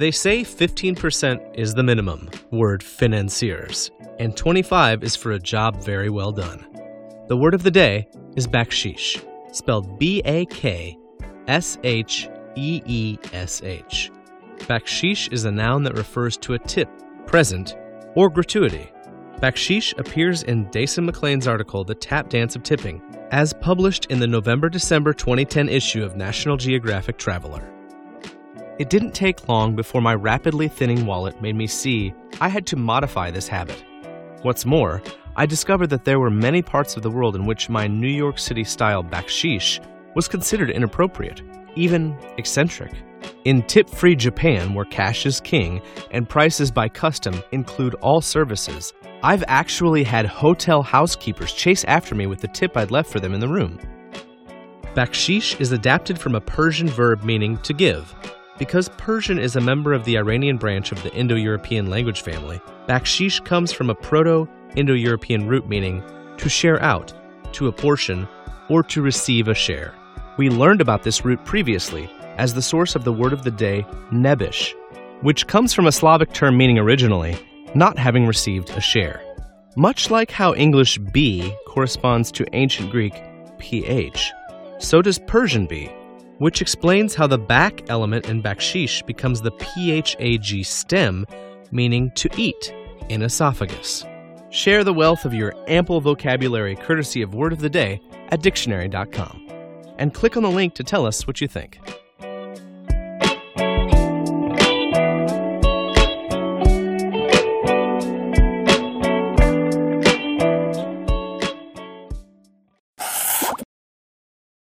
They say 15% is the minimum, word financiers, and 25 is for a job very well done. The word of the day is baksheesh, spelled B A K S H E E S H. Baksheesh is a noun that refers to a tip, present, or gratuity. Baksheesh appears in Daisann McLane's article, The Tap Dance of Tipping, as published in the November December 2010 issue of National Geographic Traveler. It didn't take long before my rapidly thinning wallet made me see I had to modify this habit. What's more, I discovered that there were many parts of the world in which my New York City style baksheesh was considered inappropriate, even eccentric. In tip free Japan, where cash is king and prices by custom include all services, I've actually had hotel housekeepers chase after me with the tip I'd left for them in the room. Baksheesh is adapted from a Persian verb meaning to give. Because Persian is a member of the Iranian branch of the Indo European language family, baksheesh comes from a Proto Indo European root meaning to share out, to apportion, or to receive a share. We learned about this root previously as the source of the word of the day, nebbish, which comes from a Slavic term meaning originally not having received a share. Much like how English B corresponds to ancient Greek ph, so does Persian be, which explains how the back element in baksheesh becomes the phag stem, meaning to eat, in esophagus. Share the wealth of your ample vocabulary courtesy of Word of the Day at dictionary.com. And click on the link to tell us what you think.